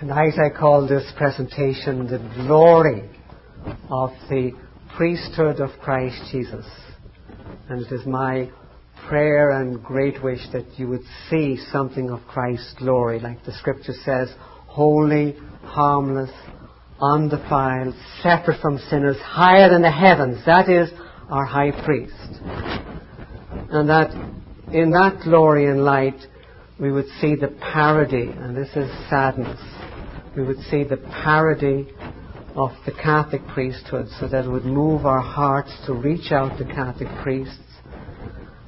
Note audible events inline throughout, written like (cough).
Tonight I call this presentation the glory of the priesthood of Christ Jesus. And it is my prayer and great wish that you would see something of Christ's glory, like the scripture says, holy, harmless, undefiled, separate from sinners, higher than the heavens. That is our high priest. And that in that glory and light, we would see the parody, and this is sadness, we would see the parody of the Catholic priesthood so that it would move our hearts to reach out to Catholic priests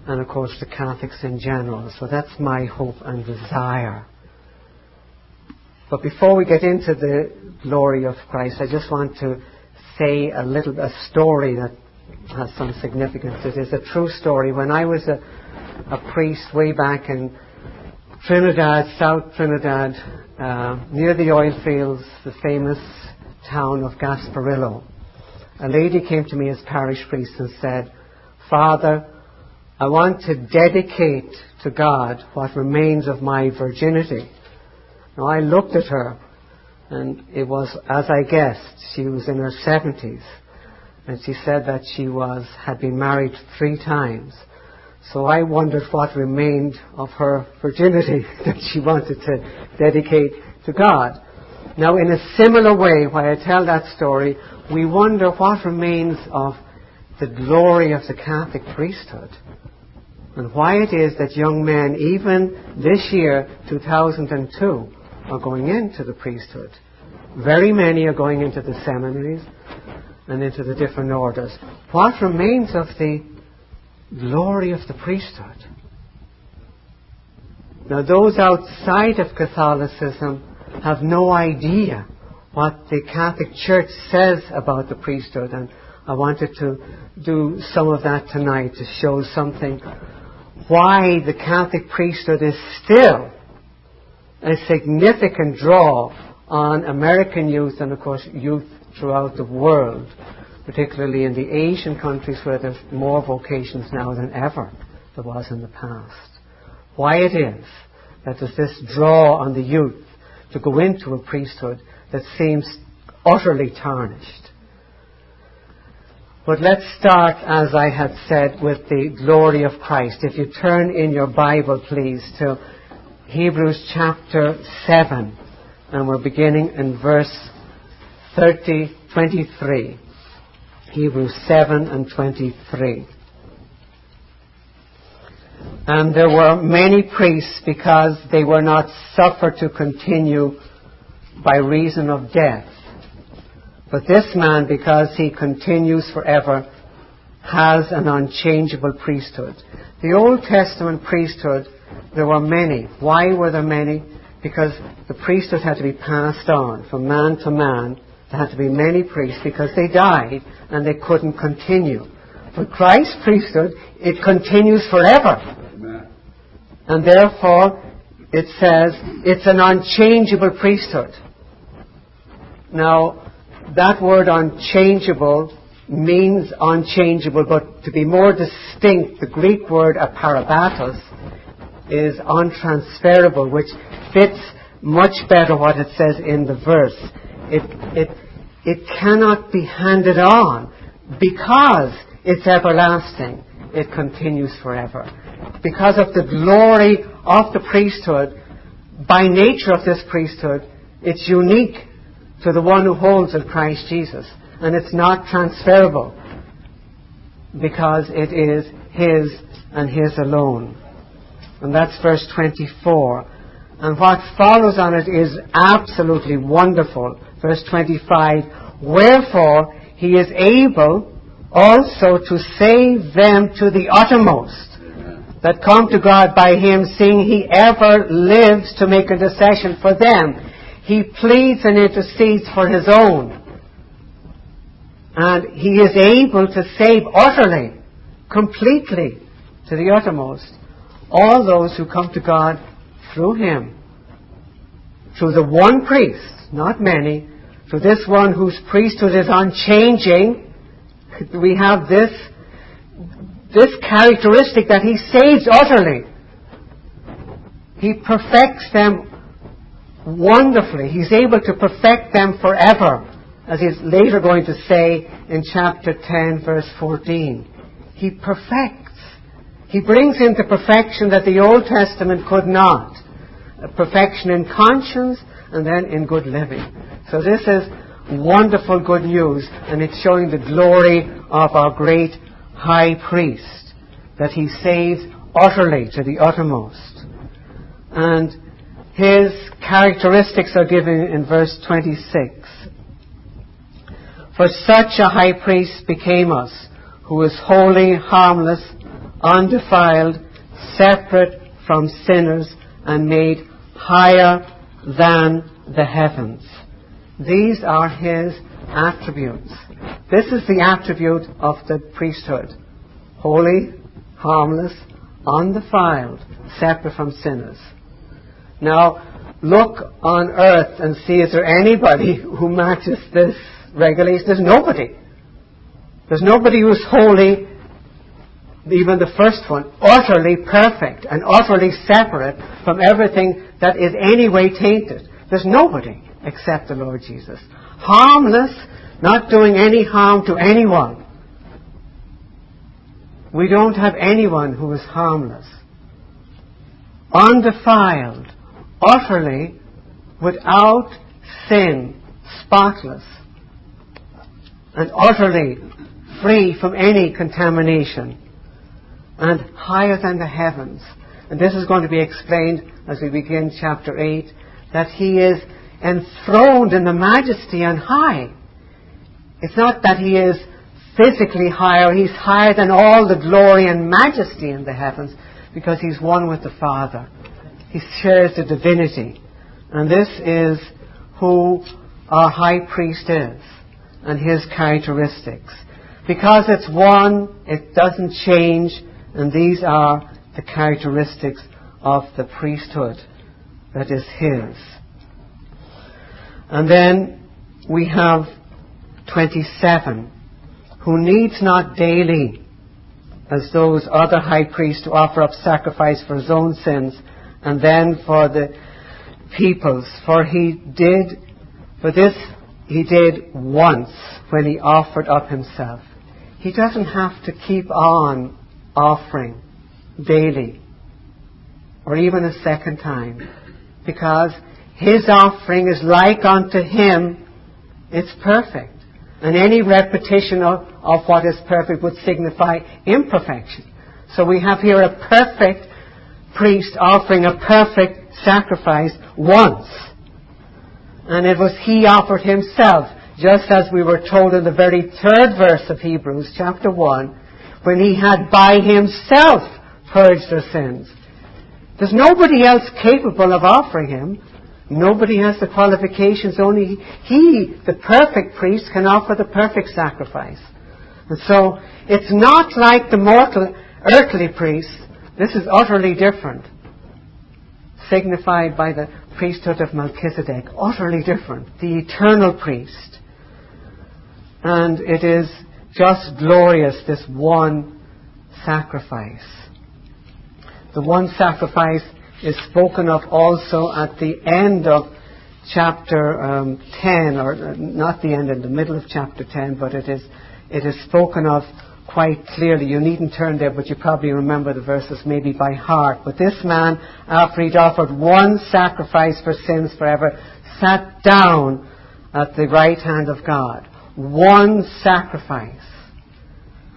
and, of course, the Catholics in general. So that's my hope and desire. But before we get into the glory of Christ, I just want to say a little a story that has some significance. It is a true story. When I was a, a priest way back in Trinidad, South Trinidad, uh, near the oil fields, the famous town of Gasparillo, a lady came to me as parish priest and said, Father, I want to dedicate to God what remains of my virginity. Now I looked at her, and it was, as I guessed, she was in her seventies, and she said that she was had been married three times. So I wondered what remained of her virginity (laughs) that she wanted to dedicate to God. Now, in a similar way, while I tell that story, we wonder what remains of the glory of the Catholic priesthood and why it is that young men, even this year, 2002, are going into the priesthood. Very many are going into the seminaries and into the different orders. What remains of the glory of the priesthood. Now, those outside of Catholicism have no idea what the Catholic Church says about the priesthood, and I wanted to do some of that tonight to show something why the Catholic priesthood is still a significant draw on American youth and, of course, youth throughout the world particularly in the Asian countries where there's more vocations now than ever there was in the past. Why it is that there's this draw on the youth to go into a priesthood that seems utterly tarnished. But let's start, as I had said, with the glory of Christ. If you turn in your Bible, please, to Hebrews chapter 7, and we're beginning in verse 30, 23. Hebrews 7 and 23. And there were many priests because they were not suffered to continue by reason of death. But this man, because he continues forever, has an unchangeable priesthood. The Old Testament priesthood, there were many. Why were there many? Because the priesthood had to be passed on from man to man there had to be many priests because they died and they couldn't continue. But Christ's priesthood, it continues forever. Amen. And therefore, it says it's an unchangeable priesthood. Now, that word unchangeable means unchangeable, but to be more distinct, the Greek word aparabatos is untransferable, which fits much better what it says in the verse. It, it, it cannot be handed on because it's everlasting. It continues forever. Because of the glory of the priesthood, by nature of this priesthood, it's unique to the one who holds it, Christ Jesus. And it's not transferable because it is His and His alone. And that's verse 24. And what follows on it is absolutely wonderful. Verse 25, Wherefore he is able also to save them to the uttermost that come to God by him, seeing he ever lives to make intercession for them. He pleads and intercedes for his own. And he is able to save utterly, completely, to the uttermost, all those who come to God through him. Through the one priest, not many, through this one whose priesthood is unchanging, we have this, this characteristic that he saves utterly. He perfects them wonderfully. He's able to perfect them forever, as he's later going to say in chapter 10, verse 14. He perfects. He brings into perfection that the Old Testament could not. Perfection in conscience and then in good living. So this is wonderful good news, and it's showing the glory of our great high priest, that he saves utterly to the uttermost. And his characteristics are given in verse 26. For such a high priest became us, who is holy, harmless, undefiled, separate from sinners, and made higher than the heavens. These are his attributes. This is the attribute of the priesthood. Holy, harmless, undefiled, separate from sinners. Now, look on earth and see is there anybody who matches this regulation? There's nobody. There's nobody who's holy, even the first one, utterly perfect and utterly separate from everything that is any way tainted. There's nobody except the Lord Jesus. Harmless, not doing any harm to anyone. We don't have anyone who is harmless. Undefiled, utterly, without sin, spotless, and utterly free from any contamination, and higher than the heavens. And this is going to be explained as we begin chapter 8, that he is enthroned in the majesty on high. It's not that he is physically higher, he's higher than all the glory and majesty in the heavens because he's one with the Father. He shares the divinity. And this is who our high priest is and his characteristics. Because it's one, it doesn't change, and these are the characteristics of the priesthood that is his. And then we have 27, who needs not daily, as those other high priests, to offer up sacrifice for his own sins and then for the people's. For he did, for this he did once when he offered up himself. He doesn't have to keep on offering daily or even a second time because his offering is like unto him, it's perfect. And any repetition of, of what is perfect would signify imperfection. So we have here a perfect priest offering a perfect sacrifice once. And it was he offered himself, just as we were told in the very third verse of Hebrews chapter 1, when he had by himself purged their sins. There's nobody else capable of offering him. Nobody has the qualifications. Only he, the perfect priest, can offer the perfect sacrifice. And so, it's not like the mortal, earthly priest. This is utterly different. Signified by the priesthood of Melchizedek. Utterly different. The eternal priest. And it is just glorious, this one sacrifice. The one sacrifice is spoken of also at the end of chapter um, 10, or uh, not the end, in the middle of chapter 10, but it is, it is spoken of quite clearly. You needn't turn there, but you probably remember the verses maybe by heart. But this man, after he'd offered one sacrifice for sins forever, sat down at the right hand of God. One sacrifice.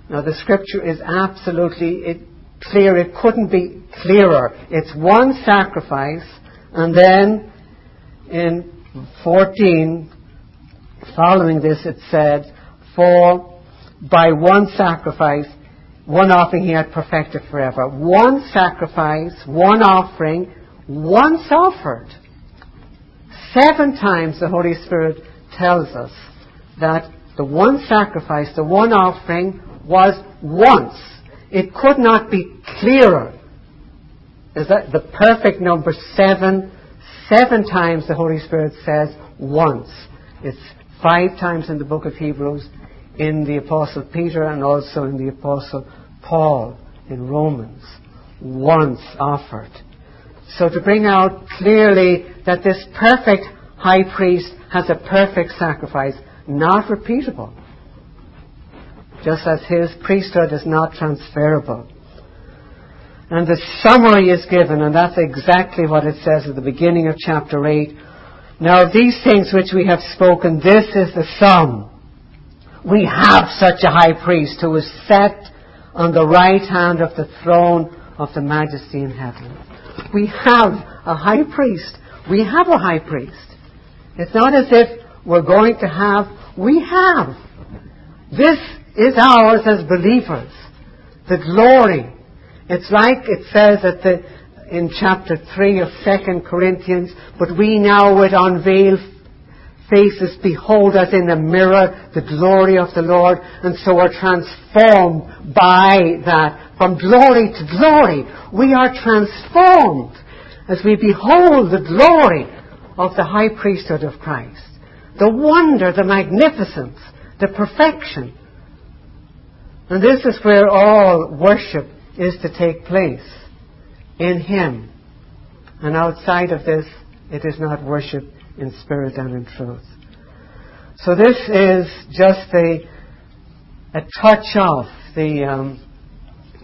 Now the scripture is absolutely, it clear. It couldn't be clearer. It's one sacrifice, and then in 14, following this, it said, For by one sacrifice, one offering he had perfected forever. One sacrifice, one offering, once offered. Seven times the Holy Spirit tells us that the one sacrifice, the one offering, was once it could not be clearer. Is that the perfect number seven? Seven times the Holy Spirit says once. It's five times in the book of Hebrews, in the Apostle Peter, and also in the Apostle Paul in Romans. Once offered. So to bring out clearly that this perfect high priest has a perfect sacrifice, not repeatable. Just as his priesthood is not transferable. And the summary is given, and that's exactly what it says at the beginning of chapter 8. Now these things which we have spoken, this is the sum. We have such a high priest who is set on the right hand of the throne of the majesty in heaven. We have a high priest. We have a high priest. It's not as if we're going to have, we have. This is ours as believers. The glory. It's like it says at the, in chapter 3 of 2 Corinthians, but we now with unveiled faces behold as in a mirror the glory of the Lord, and so are transformed by that. From glory to glory, we are transformed as we behold the glory of the high priesthood of Christ. The wonder, the magnificence, the perfection. And this is where all worship is to take place. In Him. And outside of this, it is not worship in spirit and in truth. So this is just a, a touch of the, um,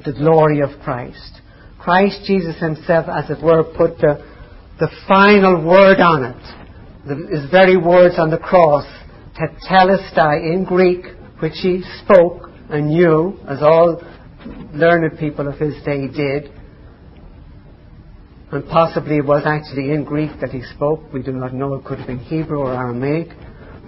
the glory of Christ. Christ Jesus himself, as it were, put the, the final word on it. His very words on the cross, tetelestai in Greek, which he spoke and knew, as all learned people of his day did, and possibly it was actually in Greek that he spoke. We do not know. It could have been Hebrew or Aramaic.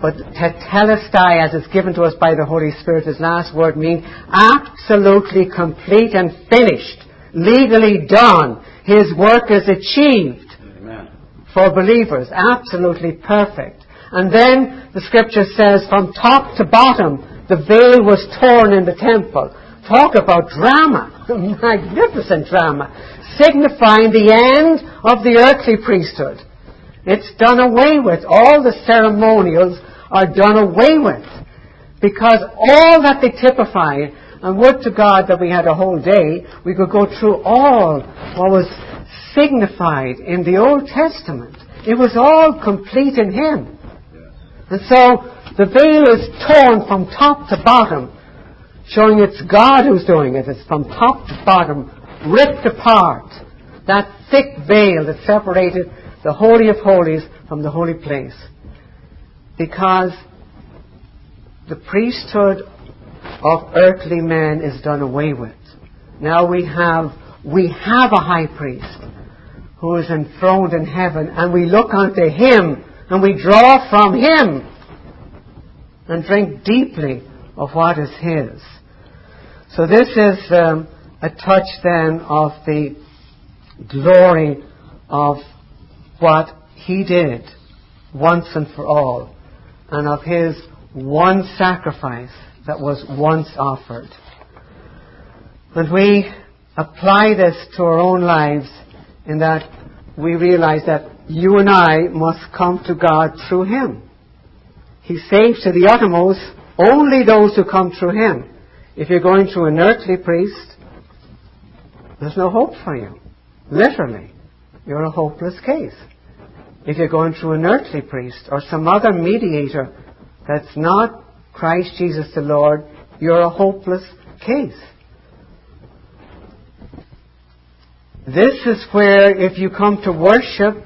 But tetelestai, as it's given to us by the Holy Spirit, his last word means absolutely complete and finished, legally done. His work is achieved. For believers, absolutely perfect. And then the scripture says, from top to bottom, the veil was torn in the temple. Talk about drama, (laughs) magnificent drama signifying the end of the earthly priesthood. It's done away with. All the ceremonials are done away with. Because all that they typify, and would to God that we had a whole day, we could go through all what was signified in the Old Testament. It was all complete in Him. And so the veil is torn from top to bottom, showing it's God who's doing it. It's from top to bottom, ripped apart. That thick veil that separated the Holy of Holies from the holy place. Because the priesthood of earthly men is done away with. Now we have, we have a high priest who is enthroned in heaven and we look unto him and we draw from him and drink deeply of what is his. So this is um, a touch then of the glory of what he did once and for all, and of his one sacrifice that was once offered. And we apply this to our own lives in that we realize that you and I must come to God through him. He saves to the uttermost only those who come through him. If you're going through an earthly priest, there's no hope for you. Literally. You're a hopeless case. If you're going through an earthly priest or some other mediator that's not Christ Jesus the Lord, you're a hopeless case. This is where if you come to worship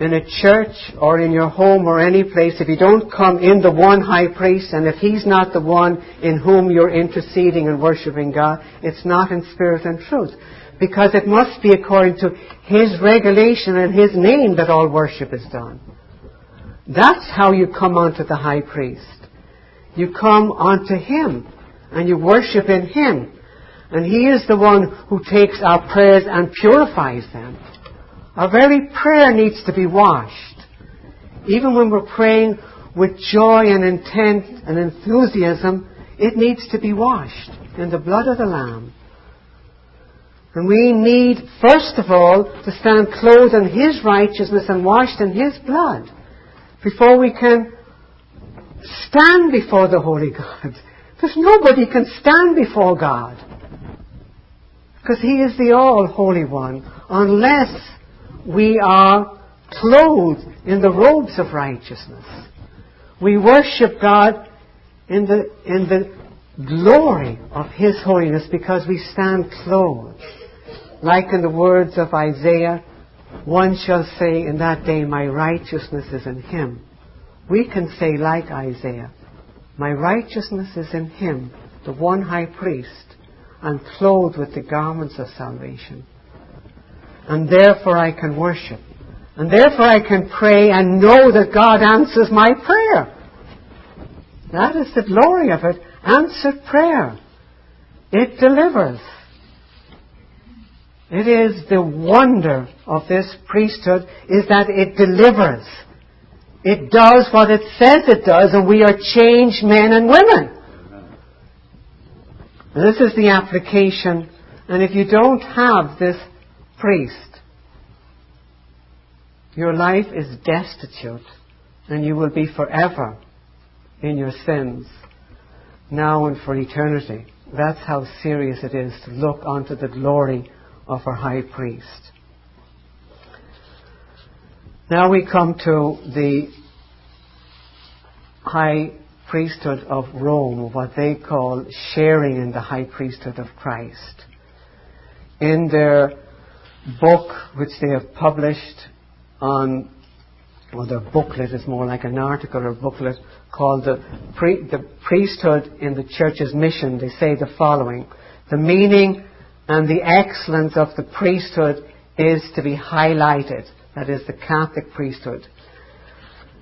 in a church or in your home or any place, if you don't come in the one high priest and if he's not the one in whom you're interceding and worshiping God, it's not in spirit and truth. Because it must be according to his regulation and his name that all worship is done. That's how you come unto the high priest. You come unto him and you worship in him. And he is the one who takes our prayers and purifies them. Our very prayer needs to be washed. Even when we're praying with joy and intent and enthusiasm, it needs to be washed in the blood of the Lamb. And we need, first of all, to stand clothed in His righteousness and washed in His blood before we can stand before the Holy (laughs) God. Because nobody can stand before God because He is the All Holy One, unless we are clothed in the robes of righteousness. We worship God in the, in the glory of His holiness because we stand clothed. Like in the words of Isaiah, one shall say in that day, My righteousness is in Him. We can say, like Isaiah, My righteousness is in Him, the one high priest, and clothed with the garments of salvation. And therefore I can worship. And therefore I can pray and know that God answers my prayer. That is the glory of it. Answered prayer. It delivers. It is the wonder of this priesthood is that it delivers. It does what it says it does and we are changed men and women. This is the application and if you don't have this priest, your life is destitute and you will be forever in your sins, now and for eternity. That's how serious it is to look onto the glory of our high priest. Now we come to the high priesthood of Rome, what they call sharing in the high priesthood of Christ. In their book, which they have published on, well, their booklet is more like an article or booklet called the, Pre- the Priesthood in the Church's Mission, they say the following. The meaning and the excellence of the priesthood is to be highlighted. That is the Catholic priesthood.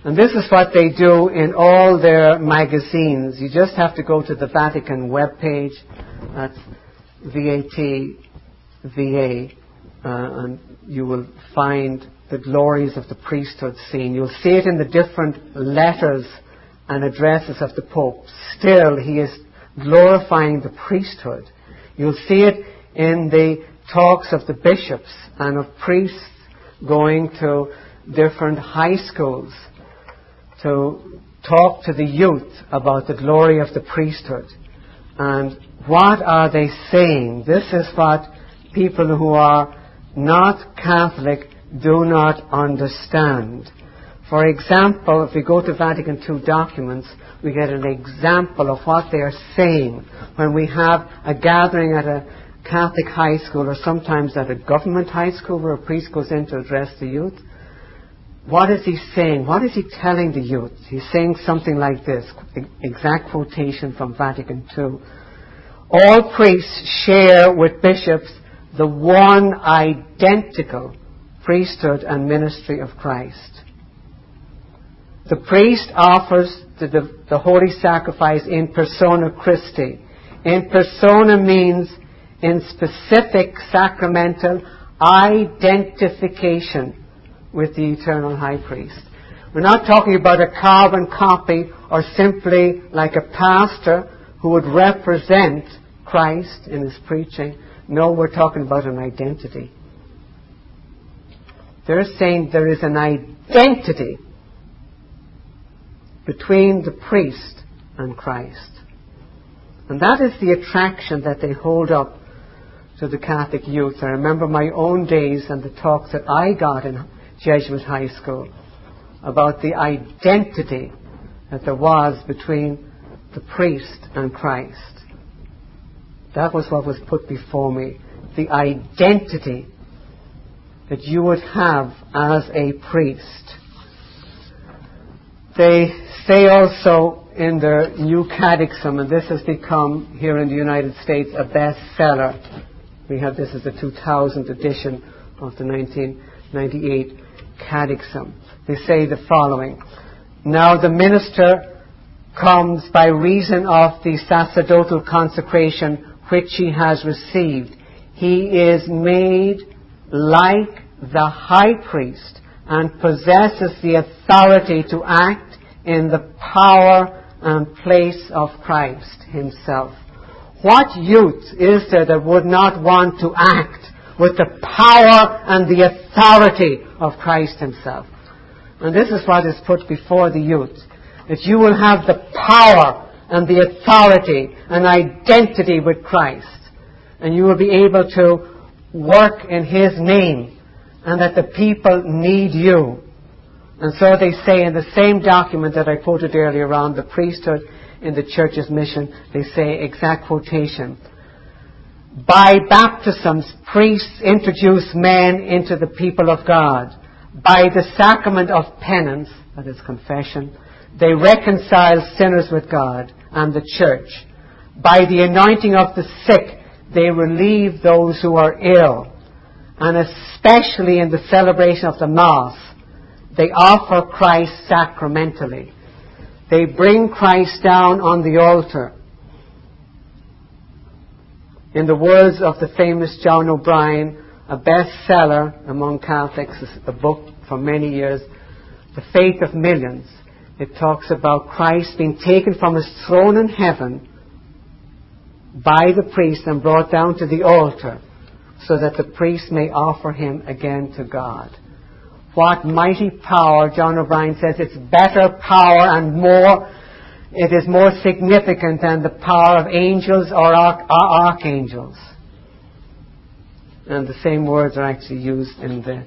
And this is what they do in all their magazines. You just have to go to the Vatican webpage. That's VATVA. Uh, and you will find the glories of the priesthood scene. You'll see it in the different letters and addresses of the Pope. Still, he is glorifying the priesthood. You'll see it in the talks of the bishops and of priests going to different high schools to talk to the youth about the glory of the priesthood. And what are they saying? This is what people who are not Catholic do not understand. For example, if we go to Vatican II documents, we get an example of what they are saying when we have a gathering at a Catholic high school or sometimes at a government high school where a priest goes in to address the youth. What is he saying? What is he telling the youth? He's saying something like this, exact quotation from Vatican II. All priests share with bishops the one identical priesthood and ministry of Christ. The priest offers the, the, the holy sacrifice in persona Christi. In persona means in specific sacramental identification with the eternal high priest. We're not talking about a carbon copy or simply like a pastor who would represent Christ in his preaching. No, we're talking about an identity. They're saying there is an identity between the priest and Christ. And that is the attraction that they hold up to the Catholic youth. I remember my own days and the talks that I got in Jesuit high school about the identity that there was between the priest and Christ. That was what was put before me. The identity that you would have as a priest. They say also in their new catechism, and this has become here in the United States a bestseller. We have this as the 2000 edition of the 1998 catechism. They say the following. Now the minister comes by reason of the sacerdotal consecration which he has received. He is made like the high priest and possesses the authority to act in the power and place of Christ himself. What youth is there that would not want to act with the power and the authority of Christ himself? And this is what is put before the youth. That you will have the power and the authority and identity with Christ. and you will be able to work in His name and that the people need you. And so they say in the same document that I quoted earlier on, the priesthood in the church's mission, they say exact quotation. By baptisms, priests introduce men into the people of God. By the sacrament of penance, that is confession, they reconcile sinners with God and the church. By the anointing of the sick, they relieve those who are ill. And especially in the celebration of the Mass, they offer Christ sacramentally. They bring Christ down on the altar. In the words of the famous John O'Brien, a bestseller among Catholics, a book for many years, The Faith of Millions, it talks about Christ being taken from his throne in heaven by the priest and brought down to the altar so that the priest may offer him again to God. What mighty power, John O'Brien says, it's better power and more, it is more significant than the power of angels or archangels. And the same words are actually used in the,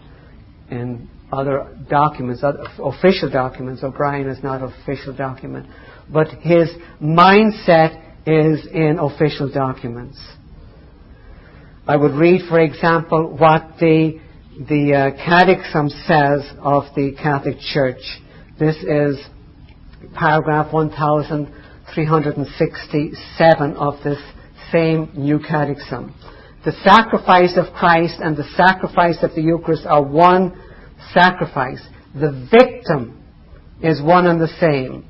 in other documents, other official documents. O'Brien is not an official document. But his mindset is in official documents. I would read, for example, what the, the uh, Catechism says of the Catholic Church. This is paragraph 1367 of this same New Catechism. The sacrifice of Christ and the sacrifice of the Eucharist are one sacrifice. The victim is one and the same.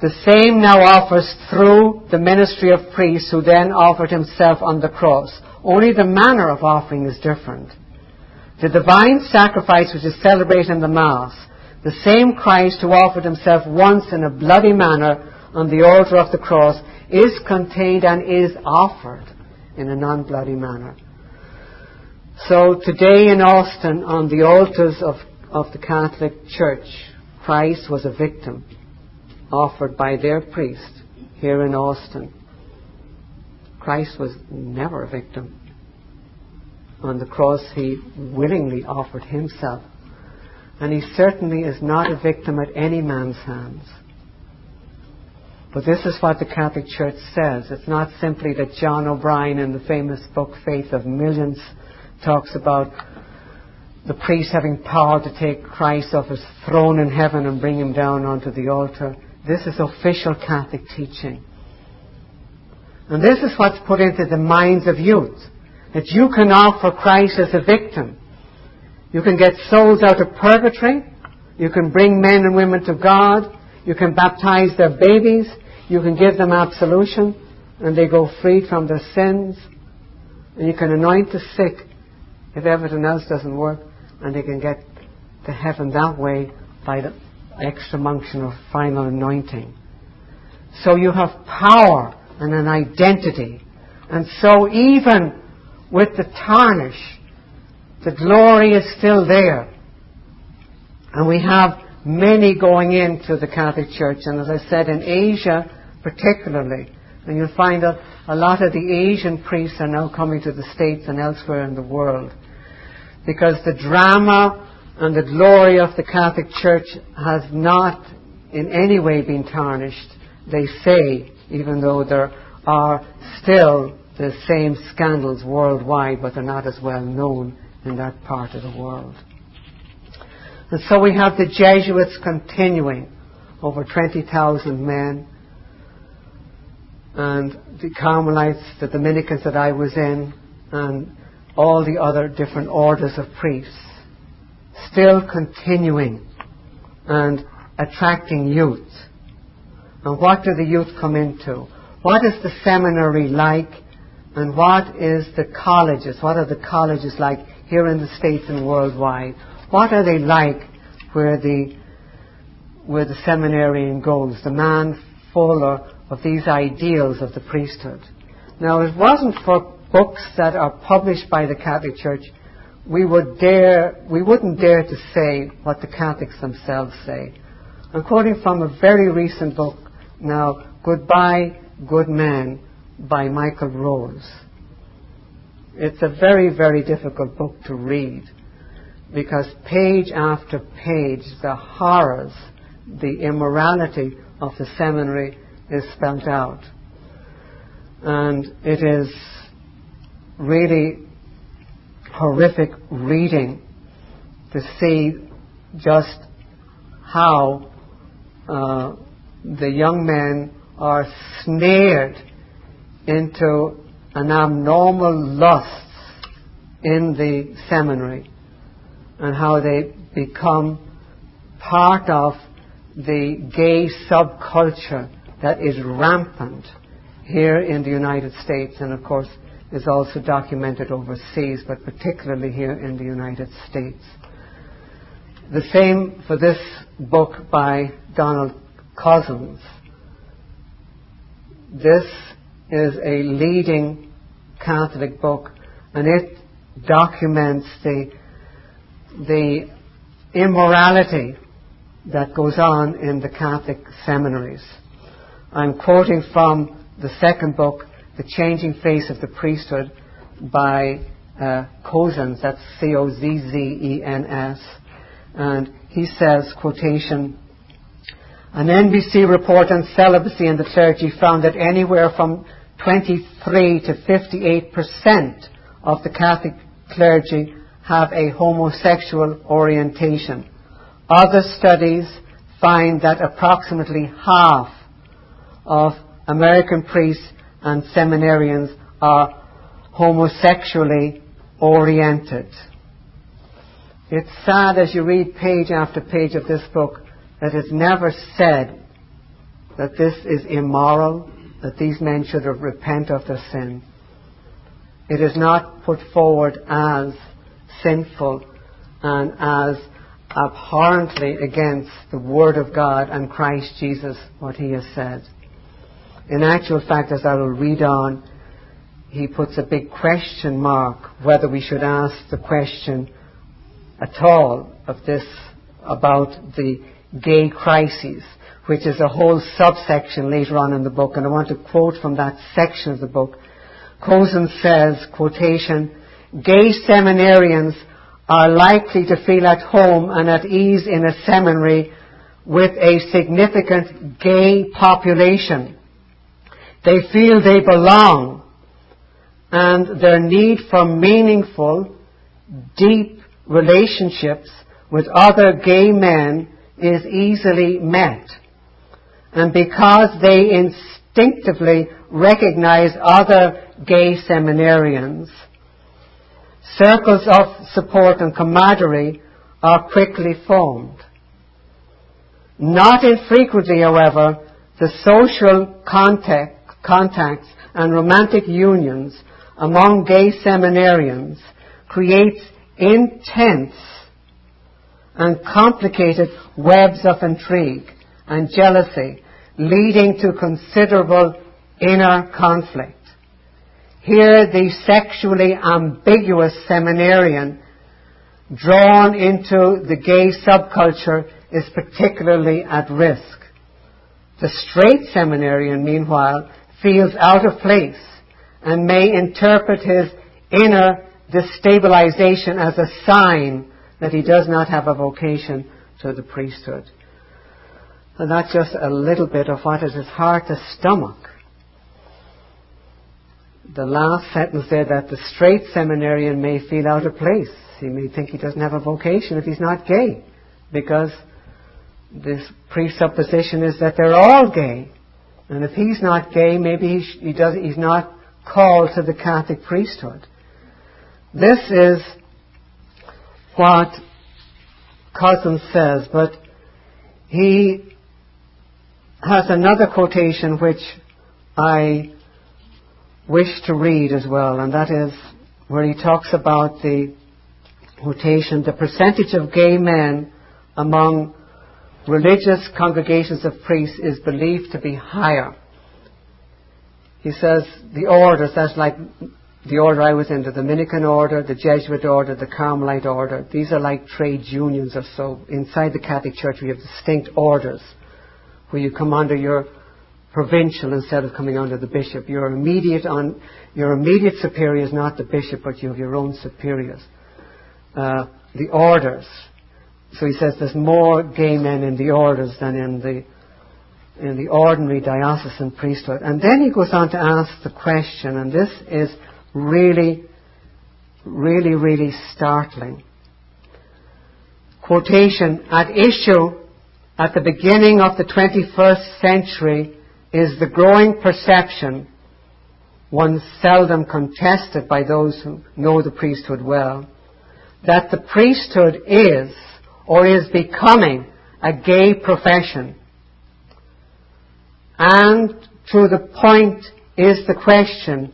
The same now offers through the ministry of priests who then offered himself on the cross. Only the manner of offering is different. The divine sacrifice which is celebrated in the Mass, the same Christ who offered himself once in a bloody manner on the altar of the cross, is contained and is offered in a non-bloody manner. So today in Austin, on the altars of, of the Catholic Church, Christ was a victim offered by their priest here in Austin. Christ was never a victim. On the cross, he willingly offered himself. And he certainly is not a victim at any man's hands. But this is what the Catholic Church says. It's not simply that John O'Brien in the famous book Faith of Millions talks about the priest having power to take Christ off his throne in heaven and bring him down onto the altar. This is official Catholic teaching. And this is what's put into the minds of youth. That you can offer Christ as a victim. You can get souls out of purgatory. You can bring men and women to God. You can baptize their babies. You can give them absolution and they go free from their sins. And you can anoint the sick if everything else doesn't work and they can get to heaven that way by the extreme unction of final anointing. So you have power and an identity. And so even with the tarnish, the glory is still there. And we have many going into the Catholic Church. And as I said, in Asia particularly, and you'll find that a lot of the Asian priests are now coming to the States and elsewhere in the world. Because the drama and the glory of the Catholic Church has not in any way been tarnished, they say, even though there are still the same scandals worldwide, but they're not as well known in that part of the world. And so we have the Jesuits continuing, over 20,000 men, and the Carmelites, the Dominicans that I was in, and all the other different orders of priests, still continuing and attracting youth. And what do the youth come into? What is the seminary like? And what is the colleges? What are the colleges like here in the States and worldwide? What are they like where the, where the seminarian goes? The man full of, of these ideals of the priesthood. Now, it wasn't for books that are published by the Catholic Church, we would dare, we wouldn't dare to say what the Catholics themselves say. I'm quoting from a very recent book now, Goodbye, Good Man, by Michael Rose. It's a very, very difficult book to read because page after page, the horrors, the immorality of the seminary is spelt out. And it is really horrific reading to see just how uh, the young men are snared into an abnormal lust in the seminary and how they become part of the gay subculture that is rampant here in the United States and of course is also documented overseas, but particularly here in the United States. The same for this book by Donald Cozzens. This is a leading Catholic book and it documents the, the immorality that goes on in the Catholic seminaries. I'm quoting from the second book, The Changing Face of the Priesthood by uh, Cozzens, that's C-O-Z-Z-E-N-S. And he says, quotation, an NBC report on celibacy in the clergy found that anywhere from 23 to 58 percent of the Catholic clergy have a homosexual orientation. Other studies find that approximately half of American priests and seminarians are homosexually oriented. It's sad as you read page after page of this book that it's never said that this is immoral, that these men should repent of their sin. It is not put forward as sinful and as abhorrently against the Word of God and Christ Jesus, what he has said. In actual fact, as I will read on, he puts a big question mark whether we should ask the question at all of this about the gay crises, which is a whole subsection later on in the book, and I want to quote from that section of the book. Cozzens says, quotation, gay seminarians are likely to feel at home and at ease in a seminary with a significant gay population. They feel they belong and their need for meaningful, deep relationships with other gay men is easily met. And because they instinctively recognize other gay seminarians, Circles of support and camaraderie are quickly formed. Not infrequently, however, the social contact, contacts and romantic unions among gay seminarians creates intense and complicated webs of intrigue and jealousy, leading to considerable inner conflict. Here, the sexually ambiguous seminarian drawn into the gay subculture is particularly at risk. The straight seminarian, meanwhile, feels out of place and may interpret his inner destabilization as a sign that he does not have a vocation to the priesthood. And that's just a little bit of what is his heart to stomach the last sentence there that the straight seminarian may feel out of place. He may think he doesn't have a vocation if he's not gay, because this presupposition is that they're all gay. And if he's not gay, maybe he, sh- he does, he's not called to the Catholic priesthood. This is what Cozzens says, but he has another quotation which I wish to read as well, and that is where he talks about the quotation, the percentage of gay men among religious congregations of priests is believed to be higher. He says the orders, that's like the order I was in, the Dominican order, the Jesuit order, the Carmelite order. These are like trade unions or so. Inside the Catholic Church we have distinct orders where you come under your provincial instead of coming under the bishop. Your immediate on your immediate superior is not the bishop, but you have your own superiors. Uh, the orders. So he says there's more gay men in the orders than in the in the ordinary diocesan priesthood. And then he goes on to ask the question, and this is really, really, really startling. Quotation, at issue at the beginning of the 21st century is the growing perception, one seldom contested by those who know the priesthood well, that the priesthood is or is becoming a gay profession. And to the point is the question,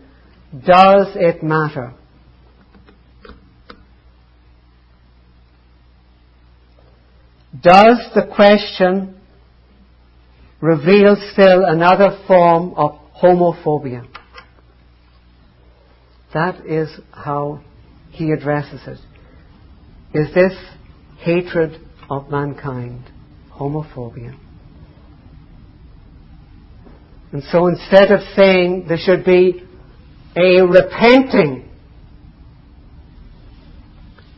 does it matter? Does the question reveal still another form of homophobia? That is how he addresses it. Is this hatred of mankind homophobia? And so instead of saying there should be a repenting,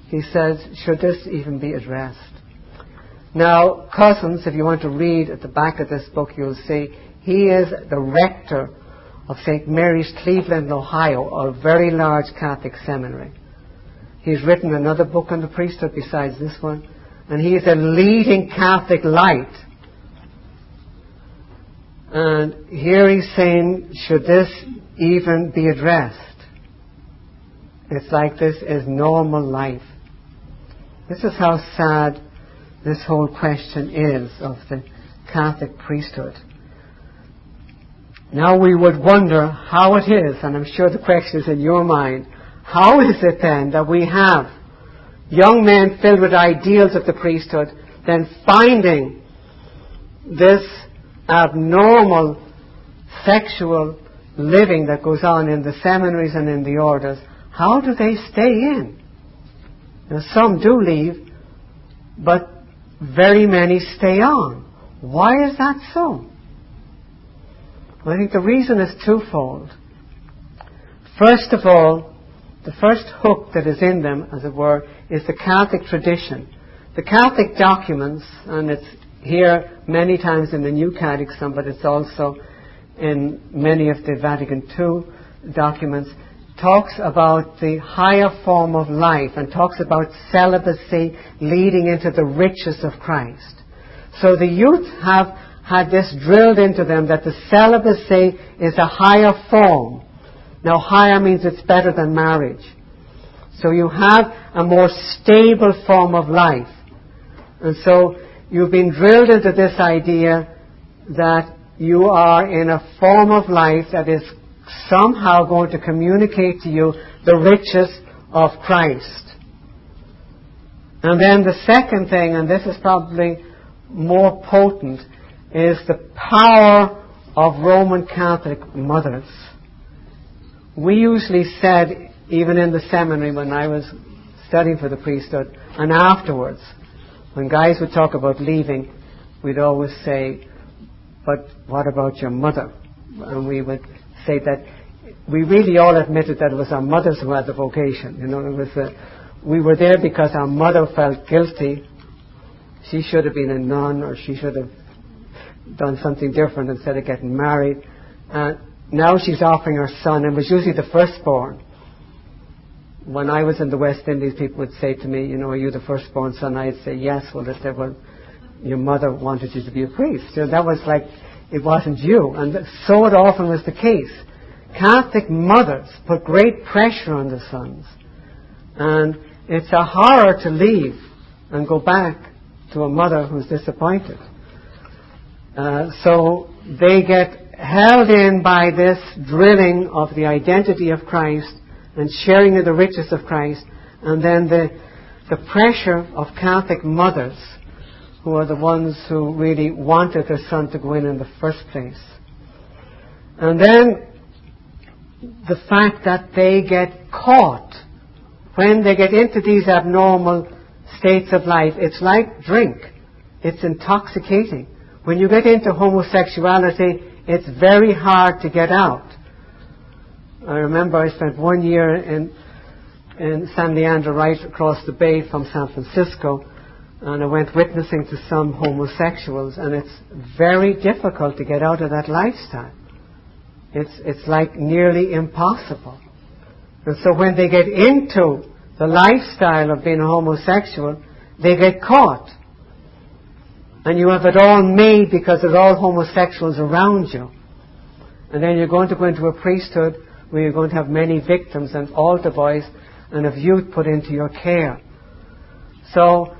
he says, should this even be addressed? Now, Cozzens, if you want to read at the back of this book, you'll see he is the rector of St. Mary's, Cleveland, Ohio, a very large Catholic seminary. He's written another book on the priesthood besides this one, and he is a leading Catholic light. And here he's saying, should this even be addressed? It's like this is normal life. This is how sad this whole question is of the Catholic priesthood. Now we would wonder how it is, and I'm sure the question is in your mind, how is it then that we have young men filled with ideals of the priesthood then finding this abnormal sexual living that goes on in the seminaries and in the orders, how do they stay in? Now, some do leave, but very many stay on. Why is that so? Well, I think the reason is twofold. First of all, the first hook that is in them, as it were, is the Catholic tradition. The Catholic documents, and it's here many times in the New Catechism, but it's also in many of the Vatican II documents, talks about the higher form of life and talks about celibacy leading into the riches of Christ. So the youth have had this drilled into them that the celibacy is a higher form. Now higher means it's better than marriage. So you have a more stable form of life. And so you've been drilled into this idea that you are in a form of life that is somehow going to communicate to you the riches of Christ. And then the second thing, and this is probably more potent, is the power of Roman Catholic mothers. We usually said, even in the seminary when I was studying for the priesthood, and afterwards, when guys would talk about leaving, we'd always say, but what about your mother? And we would say that we really all admitted that it was our mothers who had the vocation. You know, it was uh, we were there because our mother felt guilty. She should have been a nun, or she should have done something different instead of getting married. And now she's offering her son, and was usually the firstborn. When I was in the West Indies, people would say to me, "You know, are you the firstborn son?" I'd say, "Yes." Well, they said, "Well, your mother wanted you to be a priest." So that was like it wasn't you, and so it often was the case. Catholic mothers put great pressure on the sons. And it's a horror to leave and go back to a mother who's disappointed. Uh, so they get held in by this drilling of the identity of Christ and sharing of the riches of Christ, and then the, the pressure of Catholic mothers who are the ones who really wanted their son to go in in the first place. And then the fact that they get caught when they get into these abnormal states of life. It's like drink. It's intoxicating. When you get into homosexuality, it's very hard to get out. I remember I spent one year in, in San Leandro, right across the bay from San Francisco, and I went witnessing to some homosexuals, and it's very difficult to get out of that lifestyle. It's, it's like nearly impossible. And so when they get into the lifestyle of being a homosexual, they get caught. And you have it all made because there's all homosexuals around you. And then you're going to go into a priesthood where you're going to have many victims and altar boys and of youth put into your care. So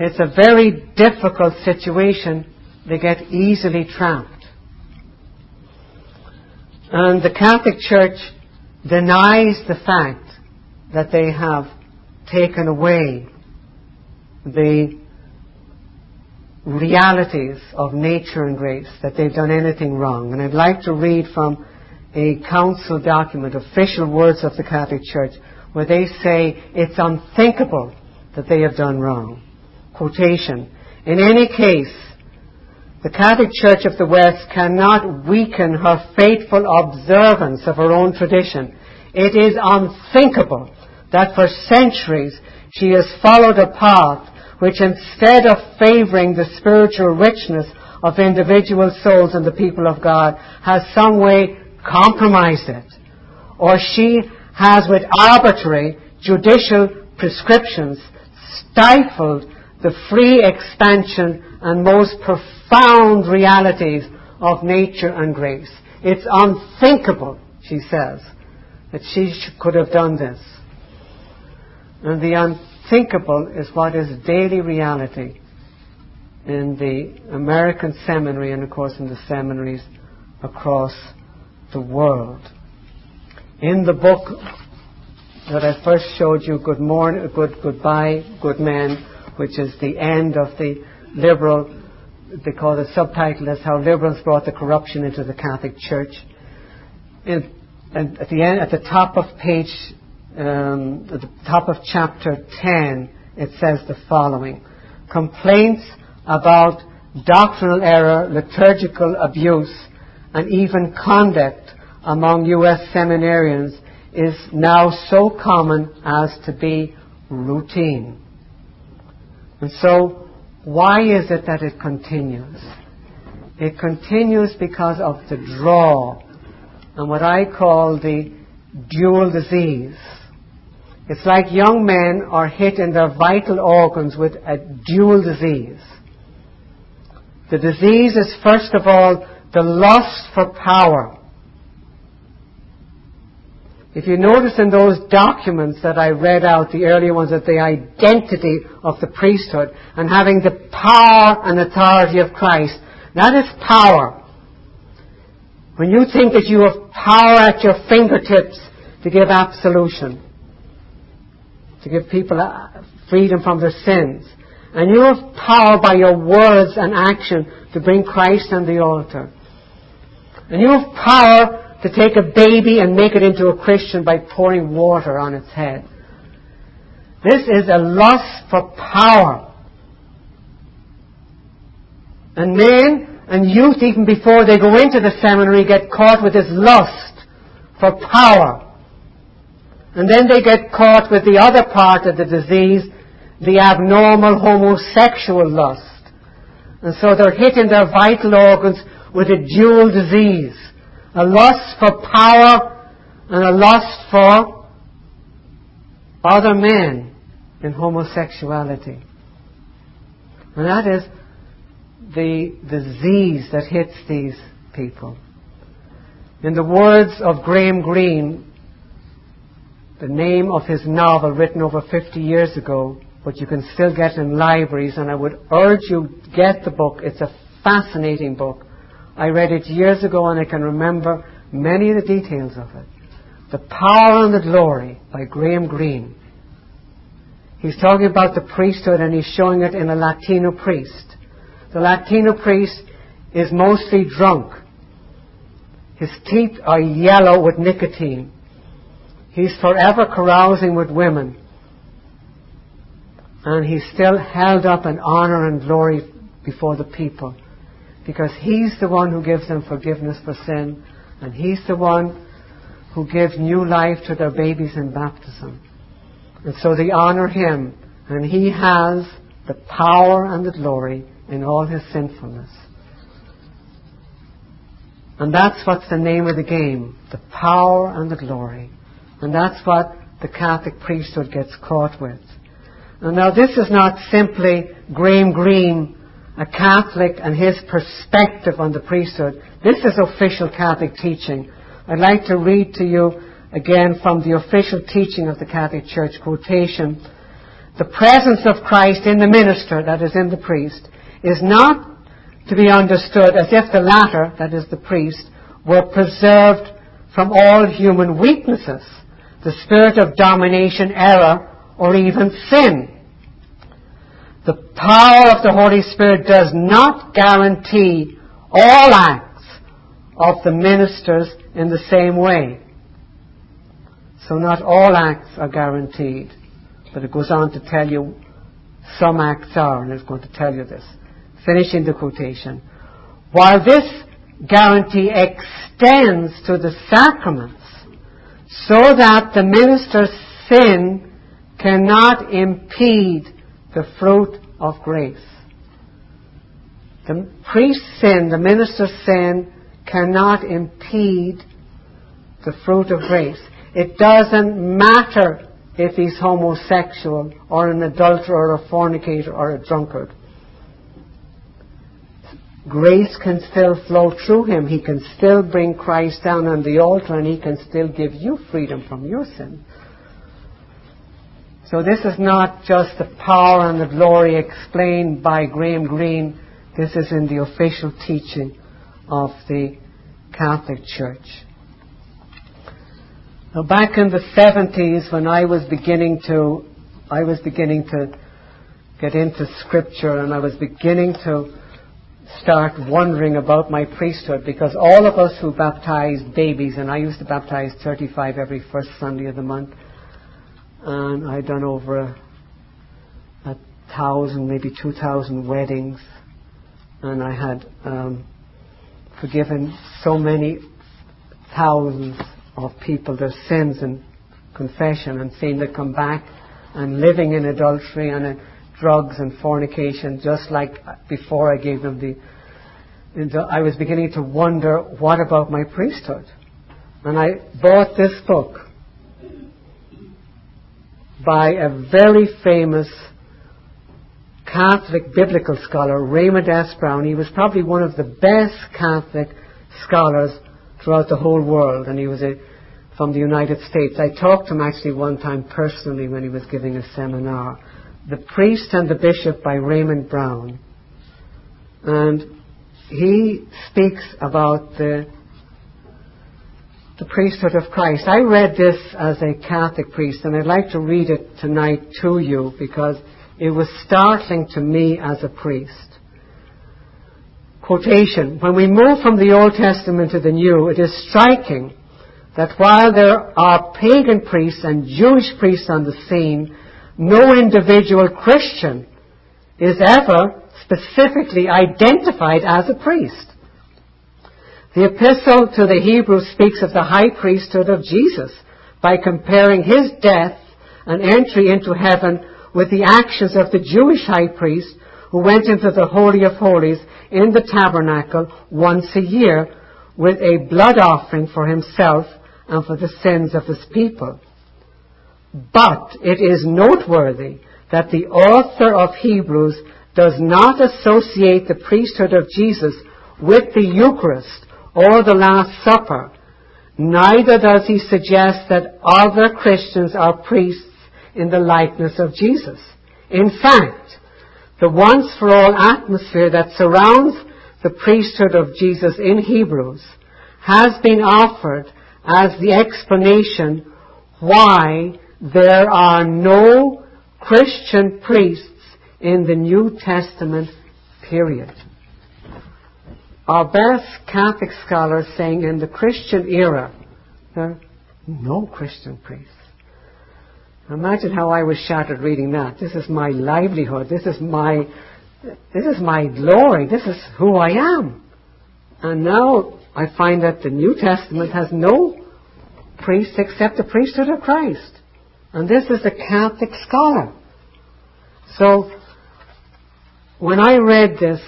it's a very difficult situation. They get easily trapped. And the Catholic Church denies the fact that they have taken away the realities of nature and grace, that they've done anything wrong. And I'd like to read from a council document, official words of the Catholic Church, where they say it's unthinkable that they have done wrong. Quotation. In any case, the Catholic Church of the West cannot weaken her faithful observance of her own tradition. It is unthinkable that for centuries she has followed a path which instead of favoring the spiritual richness of individual souls and the people of God has some way compromised it. Or she has with arbitrary judicial prescriptions stifled the free expansion and most profound realities of nature and grace. It's unthinkable, she says, that she could have done this. And the unthinkable is what is daily reality in the American seminary and, of course, in the seminaries across the world. In the book that I first showed you, Good Morning, Good Goodbye, Good Men, which is the end of the liberal, they call the subtitle is How Liberals Brought the Corruption into the Catholic Church. In, and at the end, at the top of page, um, at the top of chapter 10, it says the following. Complaints about doctrinal error, liturgical abuse, and even conduct among U.S. seminarians is now so common as to be routine. And so, why is it that it continues? It continues because of the draw and what I call the dual disease. It's like young men are hit in their vital organs with a dual disease. The disease is first of all the lust for power. If you notice in those documents that I read out, the earlier ones, that the identity of the priesthood and having the power and authority of Christ, that is power. When you think that you have power at your fingertips to give absolution, to give people uh, freedom from their sins, and you have power by your words and action to bring Christ on the altar, and you have power to take a baby and make it into a Christian by pouring water on its head. This is a lust for power. And men and youth, even before they go into the seminary, get caught with this lust for power. And then they get caught with the other part of the disease, the abnormal homosexual lust. And so they're hitting their vital organs with a dual disease. A lust for power and a lust for other men in homosexuality. And that is the disease that hits these people. In the words of Graham Greene, the name of his novel written over 50 years ago, but you can still get in libraries, and I would urge you get the book. It's a fascinating book. I read it years ago and I can remember many of the details of it. The Power and the Glory by Graham Greene. He's talking about the priesthood and he's showing it in a Latino priest. The Latino priest is mostly drunk. His teeth are yellow with nicotine. He's forever carousing with women. And he's still held up in honor and glory before the people because He's the one who gives them forgiveness for sin, and He's the one who gives new life to their babies in baptism. And so they honor Him, and He has the power and the glory in all His sinfulness. And that's what's the name of the game the power and the glory. And that's what the Catholic priesthood gets caught with. And now, this is not simply Graham Greene, a Catholic, and his perspective on the priesthood. This is official Catholic teaching. I'd like to read to you again from the official teaching of the Catholic Church quotation. The presence of Christ in the minister, that is in the priest, is not to be understood as if the latter, that is the priest, were preserved from all human weaknesses, the spirit of domination, error, or even sin. The power of the Holy Spirit does not guarantee all acts of the ministers in the same way. So not all acts are guaranteed, but it goes on to tell you some acts are, and it's going to tell you this finishing the quotation, while this guarantee extends to the sacraments, so that the minister's sin cannot impede the fruit of grace. The priest's sin, the minister's sin, cannot impede the fruit of grace. It doesn't matter if he's homosexual or an adulterer or a fornicator or a drunkard grace can still flow through him. He can still bring Christ down on the altar and he can still give you freedom from your sin. So this is not just the power and the glory explained by Graham Greene. This is in the official teaching of the Catholic Church. Now back in the 70s when I was beginning to, I was beginning to get into scripture and I was beginning to start wondering about my priesthood because all of us who baptized babies, and I used to baptize 35 every first Sunday of the month, and I'd done over a, a thousand, maybe two thousand weddings, and I had um, forgiven so many thousands of people their sins and confession and seeing them come back and living in adultery and drugs and fornication, just like before I gave them the. I was beginning to wonder, what about my priesthood? And I bought this book by a very famous Catholic biblical scholar, Raymond S. Brown. He was probably one of the best Catholic scholars throughout the whole world, and he was a, from the United States. I talked to him actually one time personally when he was giving a seminar. The Priest and the Bishop by Raymond Brown. And he speaks about the, the priesthood of Christ. I read this as a Catholic priest, and I'd like to read it tonight to you because it was startling to me as a priest. Quotation When we move from the Old Testament to the New, it is striking that while there are pagan priests and Jewish priests on the scene, no individual Christian is ever specifically identified as a priest. The epistle to the Hebrews speaks of the high priesthood of Jesus by comparing his death and entry into heaven with the actions of the Jewish high priest who went into the Holy of Holies in the tabernacle once a year with a blood offering for himself and for the sins of his people. But it is noteworthy that the author of Hebrews does not associate the priesthood of Jesus with the Eucharist or the Last Supper. Neither does he suggest that other Christians are priests in the likeness of Jesus. In fact, the once for all atmosphere that surrounds the priesthood of Jesus in Hebrews has been offered as the explanation why there are no Christian priests in the New Testament period. Our best Catholic scholars saying in the Christian era, there are no Christian priests. Imagine how I was shattered reading that. This is my livelihood. This is my this is my glory. This is who I am. And now I find that the New Testament has no priest except the priesthood of Christ. And this is a Catholic scholar. So, when I read this,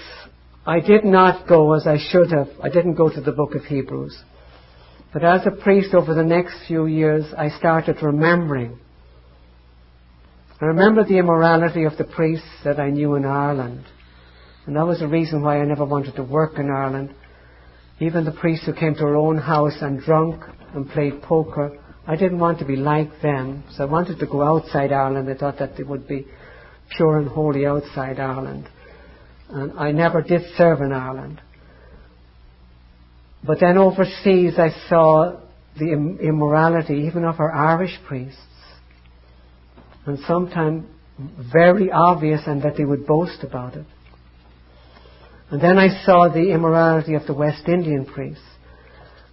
I did not go as I should have. I didn't go to the book of Hebrews. But as a priest over the next few years, I started remembering. I remember the immorality of the priests that I knew in Ireland. And that was the reason why I never wanted to work in Ireland. Even the priests who came to our own house and drunk and played poker, I didn't want to be like them. So I wanted to go outside Ireland. I thought that they would be pure and holy outside Ireland. And I never did serve in Ireland. But then overseas I saw the immorality even of our Irish priests. And sometimes very obvious and that they would boast about it. And then I saw the immorality of the West Indian priests.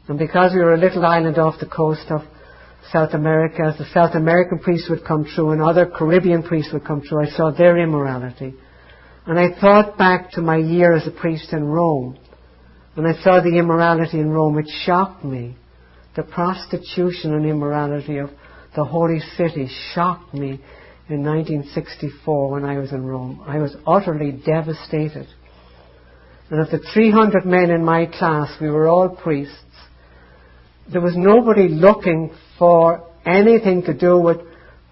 And because we were a little island off the coast of South America, as the South American priests would come through and other Caribbean priests would come through, I saw their immorality. And I thought back to my year as a priest in Rome. And I saw the immorality in Rome. It shocked me. The prostitution and immorality of the holy city shocked me in 1964 when I was in Rome. I was utterly devastated. And of the 300 men in my class, we were all priests. There was nobody looking for anything to do with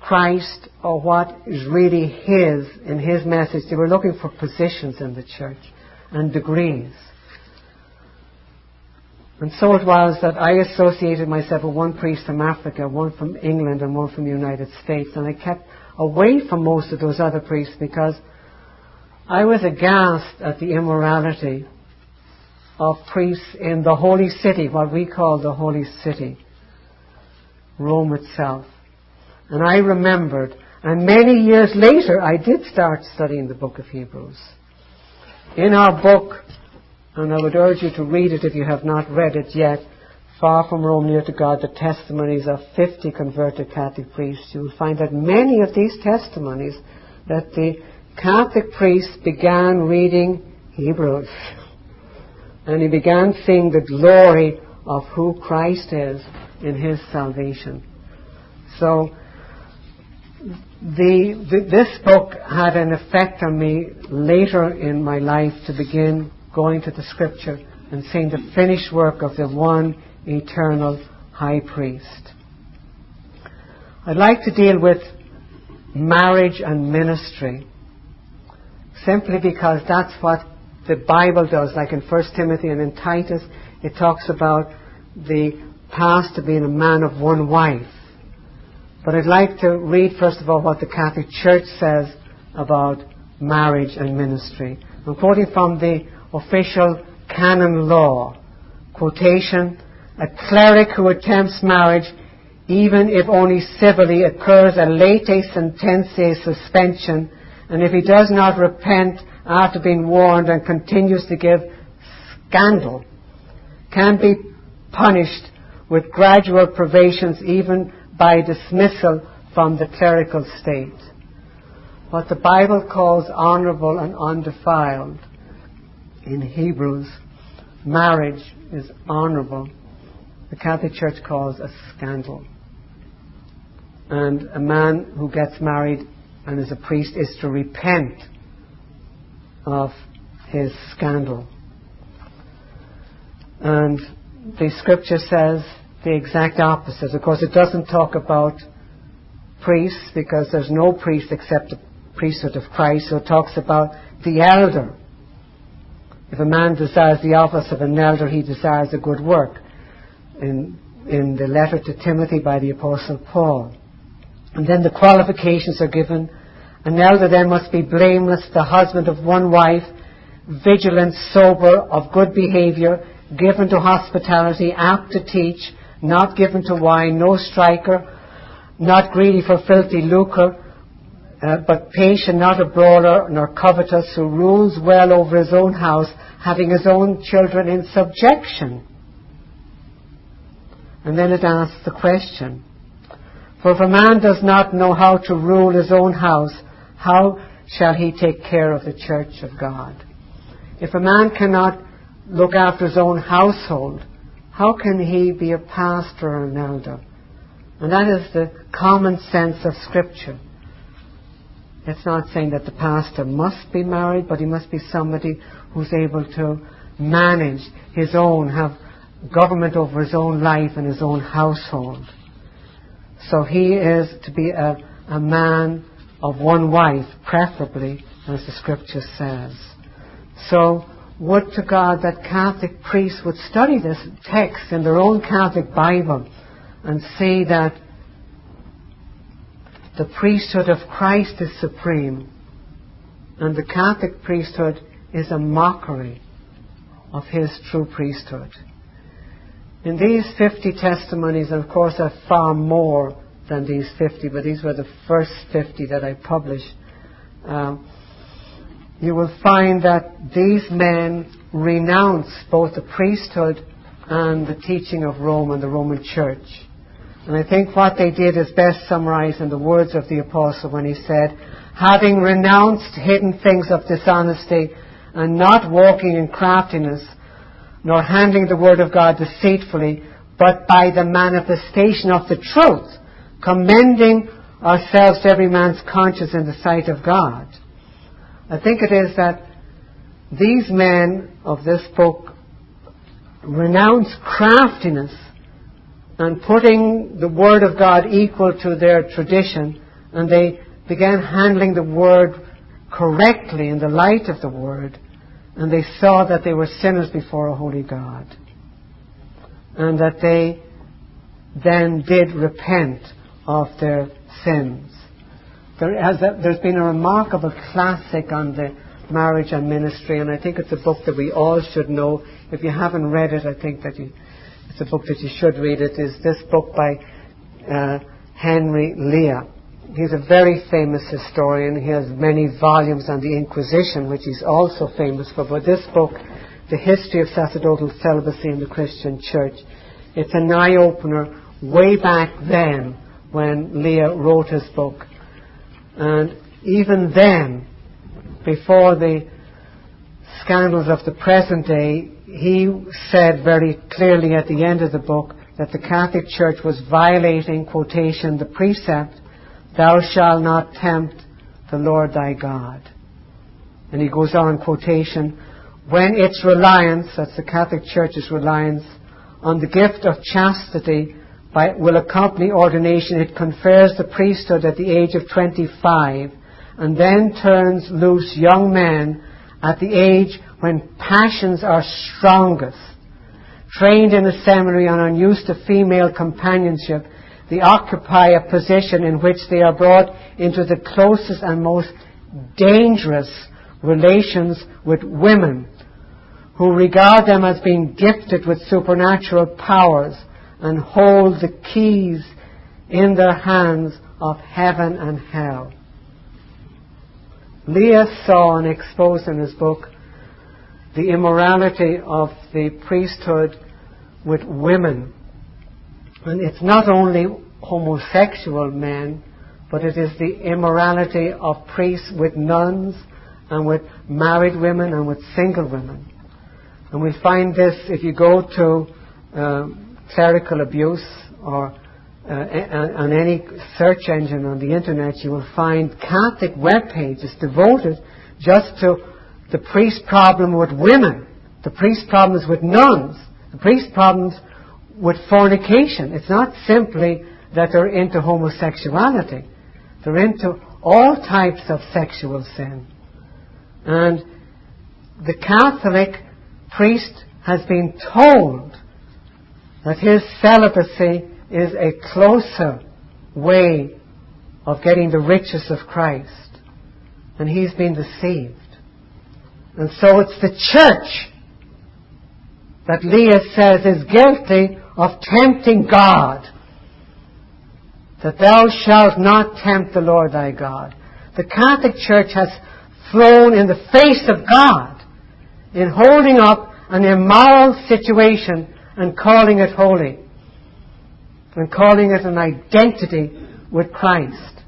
Christ or what is really His in His message. They were looking for positions in the church and degrees. And so it was that I associated myself with one priest from Africa, one from England, and one from the United States. And I kept away from most of those other priests because I was aghast at the immorality of priests in the holy city, what we call the holy city, Rome itself. And I remembered, and many years later I did start studying the book of Hebrews. In our book, and I would urge you to read it if you have not read it yet, Far from Rome, Near to God, the testimonies of 50 converted Catholic priests, you will find that many of these testimonies that the Catholic priests began reading Hebrews. And he began seeing the glory of who Christ is in his salvation. So, the, the, this book had an effect on me later in my life to begin going to the scripture and seeing the finished work of the one eternal high priest. I'd like to deal with marriage and ministry simply because that's what the Bible does. Like in 1 Timothy and in Titus, it talks about the pastor being a man of one wife. But I'd like to read, first of all, what the Catholic Church says about marriage and ministry. I'm quoting from the official canon law. Quotation, a cleric who attempts marriage, even if only civilly, occurs a latae sententiae suspension, and if he does not repent after being warned and continues to give scandal, can be punished with gradual privations even by dismissal from the clerical state. What the Bible calls honorable and undefiled in Hebrews, marriage is honorable. The Catholic Church calls a scandal. And a man who gets married and is a priest is to repent of his scandal. And the scripture says the exact opposite. Of course, it doesn't talk about priests because there's no priest except the priesthood of Christ. So it talks about the elder. If a man desires the office of an elder, he desires a good work. In, in the letter to Timothy by the Apostle Paul. And then the qualifications are given. An elder then must be blameless, the husband of one wife, vigilant, sober, of good behavior, given to hospitality, apt to teach, not given to wine, no striker, not greedy for filthy lucre, uh, but patient, not a brawler, nor covetous, who rules well over his own house, having his own children in subjection. And then it asks the question, For if a man does not know how to rule his own house, how shall he take care of the church of God. If a man cannot look after his own household, how can he be a pastor elder? And that is the common sense of Scripture. It's not saying that the pastor must be married, but he must be somebody who's able to manage his own, have government over his own life and his own household. So he is to be a, a man of one wife, preferably, as the scripture says. So, would to God that Catholic priests would study this text in their own Catholic Bible and see that the priesthood of Christ is supreme and the Catholic priesthood is a mockery of his true priesthood. In these 50 testimonies, and of course, there are far more than these 50, but these were the first 50 that I published. Um, you will find that these men renounce both the priesthood and the teaching of Rome and the Roman Church. And I think what they did is best summarized in the words of the apostle when he said, having renounced hidden things of dishonesty and not walking in craftiness, nor handling the word of God deceitfully, but by the manifestation of the truth, commending ourselves to every man's conscience in the sight of God. I think it is that these men of this book renounce craftiness and putting the Word of God equal to their tradition, and they began handling the Word correctly in the light of the Word, and they saw that they were sinners before a holy God, and that they then did repent of their sins. There has a, there's been a remarkable classic on the marriage and ministry, and I think it's a book that we all should know. If you haven't read it, I think that you, it's a book that you should read. It is this book by uh, Henry Lea. He's a very famous historian. He has many volumes on the Inquisition, which he's also famous for. But this book, The History of Sacerdotal Celibacy in the Christian Church, it's an eye opener way back then when Lea wrote his book. And even then, before the scandals of the present day, he said very clearly at the end of the book that the Catholic Church was violating, quotation, the precept, Thou shalt not tempt the Lord thy God. And he goes on, quotation, when its reliance, that's the Catholic Church's reliance, on the gift of chastity by, will accompany ordination, it confers the priesthood at the age of 25 and then turns loose young men at the age when passions are strongest. Trained in a seminary and unused to female companionship, they occupy a position in which they are brought into the closest and most dangerous relations with women who regard them as being gifted with supernatural powers and hold the keys in their hands of heaven and hell. Lea saw and exposed in his book the immorality of the priesthood with women. And it's not only homosexual men, but it is the immorality of priests with nuns and with married women and with single women. And we find this if you go to uh, clerical abuse or uh, on any search engine on the internet, you will find Catholic web pages devoted just to the priest problem with women, the priest problems with nuns, the priest problems with fornication. It's not simply that they're into homosexuality. They're into all types of sexual sin. And the Catholic priest has been told that his celibacy is a closer way of getting the riches of Christ. And he's been deceived. And so it's the church that Lea says is guilty of tempting God. That thou shalt not tempt the Lord thy God. The Catholic Church has thrown in the face of God in holding up an immoral situation and calling it holy and calling it an identity with Christ.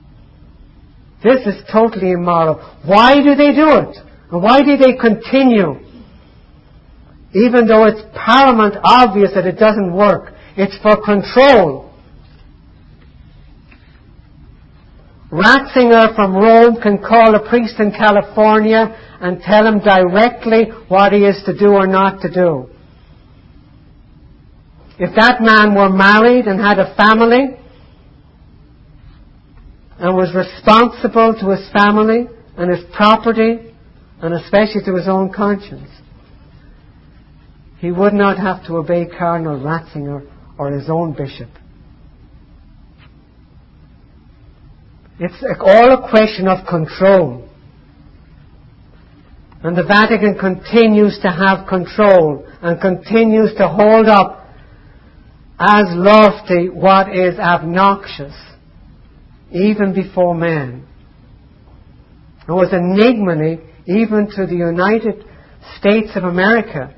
This is totally immoral. Why do they do it? And why do they continue? Even though it's paramount obvious that it doesn't work. It's for control. Ratzinger from Rome can call a priest in California and tell him directly what he is to do or not to do. If that man were married and had a family and was responsible to his family and his property and especially to his own conscience, he would not have to obey Cardinal Ratzinger or his own bishop. It's all a question of control. And the Vatican continues to have control and continues to hold up as lofty what is obnoxious, even before man. It was enigmatic even to the United States of America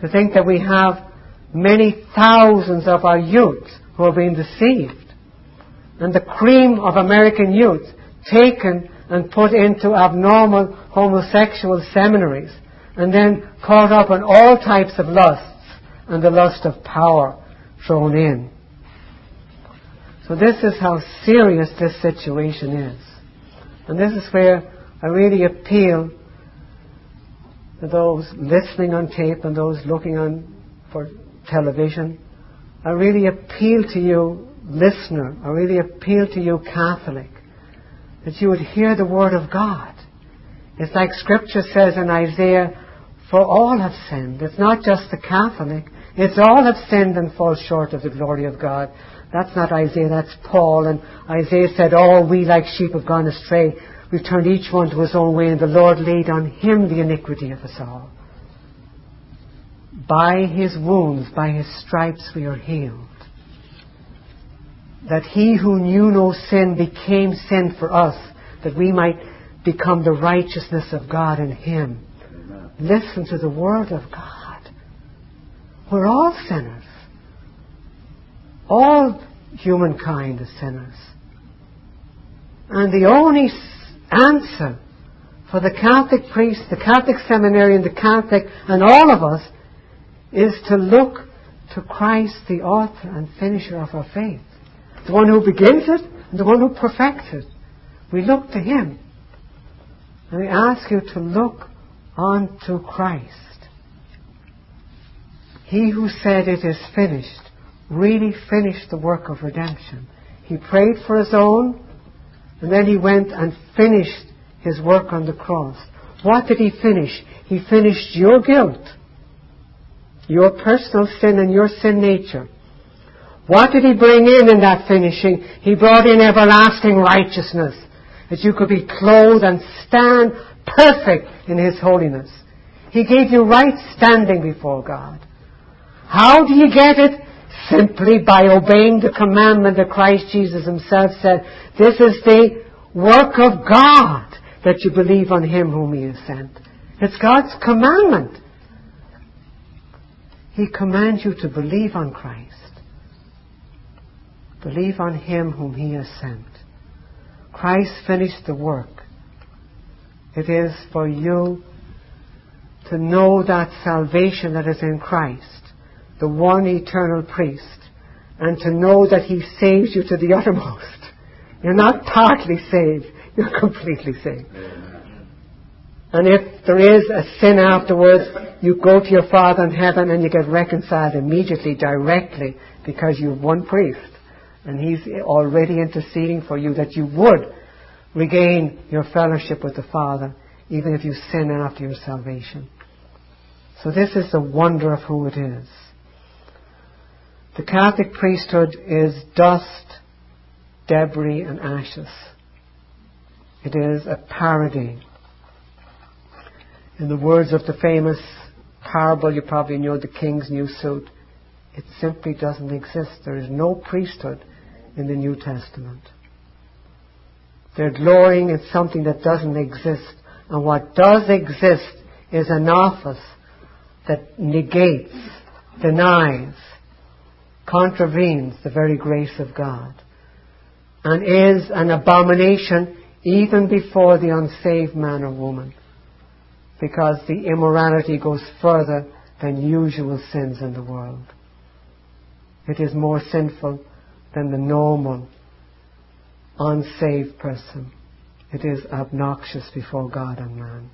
to think that we have many thousands of our youth who are being deceived. And the cream of American youth taken and put into abnormal homosexual seminaries and then caught up in all types of lusts and the lust of power thrown in. So this is how serious this situation is. And this is where I really appeal to those listening on tape and those looking on for television. I really appeal to you, listener. I really appeal to you, Catholic, that you would hear the Word of God. It's like Scripture says in Isaiah, for all have sinned. It's not just the Catholic. It's all have sinned and fall short of the glory of God. That's not Isaiah, that's Paul. And Isaiah said, All we like sheep have gone astray. We've turned each one to his own way, and the Lord laid on him the iniquity of us all. By his wounds, by his stripes we are healed. That he who knew no sin became sin for us, that we might become the righteousness of God in him. Amen. Listen to the word of God. We're all sinners. All humankind is sinners. And the only answer for the Catholic priest, the Catholic seminarian, the Catholic, and all of us is to look to Christ, the author and finisher of our faith. The one who begins it and the one who perfects it. We look to Him. And we ask you to look unto Christ. He who said it is finished really finished the work of redemption. He prayed for his own, and then he went and finished his work on the cross. What did he finish? He finished your guilt, your personal sin and your sin nature. What did he bring in in that finishing? He brought in everlasting righteousness, that you could be clothed and stand perfect in his holiness. He gave you right standing before God. How do you get it? Simply by obeying the commandment that Christ Jesus himself said, this is the work of God that you believe on him whom he has sent. It's God's commandment. He commands you to believe on Christ. Believe on him whom he has sent. Christ finished the work. It is for you to know that salvation that is in Christ the one eternal priest, and to know that he saves you to the (laughs) uttermost. You're not partly saved, you're completely saved. And if there is a sin afterwards, you go to your Father in heaven and you get reconciled immediately, directly, because you have one priest. And he's already interceding for you that you would regain your fellowship with the Father, even if you sin after your salvation. So this is the wonder of who it is. The Catholic priesthood is dust, debris, and ashes. It is a parody. In the words of the famous parable, you probably know, the king's new suit, it simply doesn't exist. There is no priesthood in the New Testament. They're glorying in something that doesn't exist. And what does exist is an office that negates, denies, contravenes the very grace of God and is an abomination even before the unsaved man or woman, because the immorality goes further than usual sins in the world. It is more sinful than the normal, unsaved person. It is obnoxious before God and man.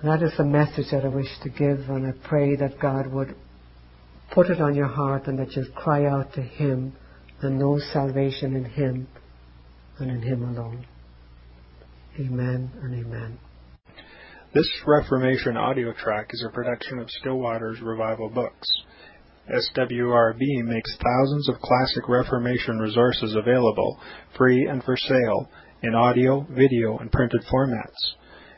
And that is the message that I wish to give, and I pray that God would put it on your heart and that you'll cry out to Him and know salvation in Him and in Him alone. Amen and amen. This Reformation audio track is a production of Stillwater's Revival Books. SWRB makes thousands of classic Reformation resources available, free and for sale, in audio, video, and printed formats.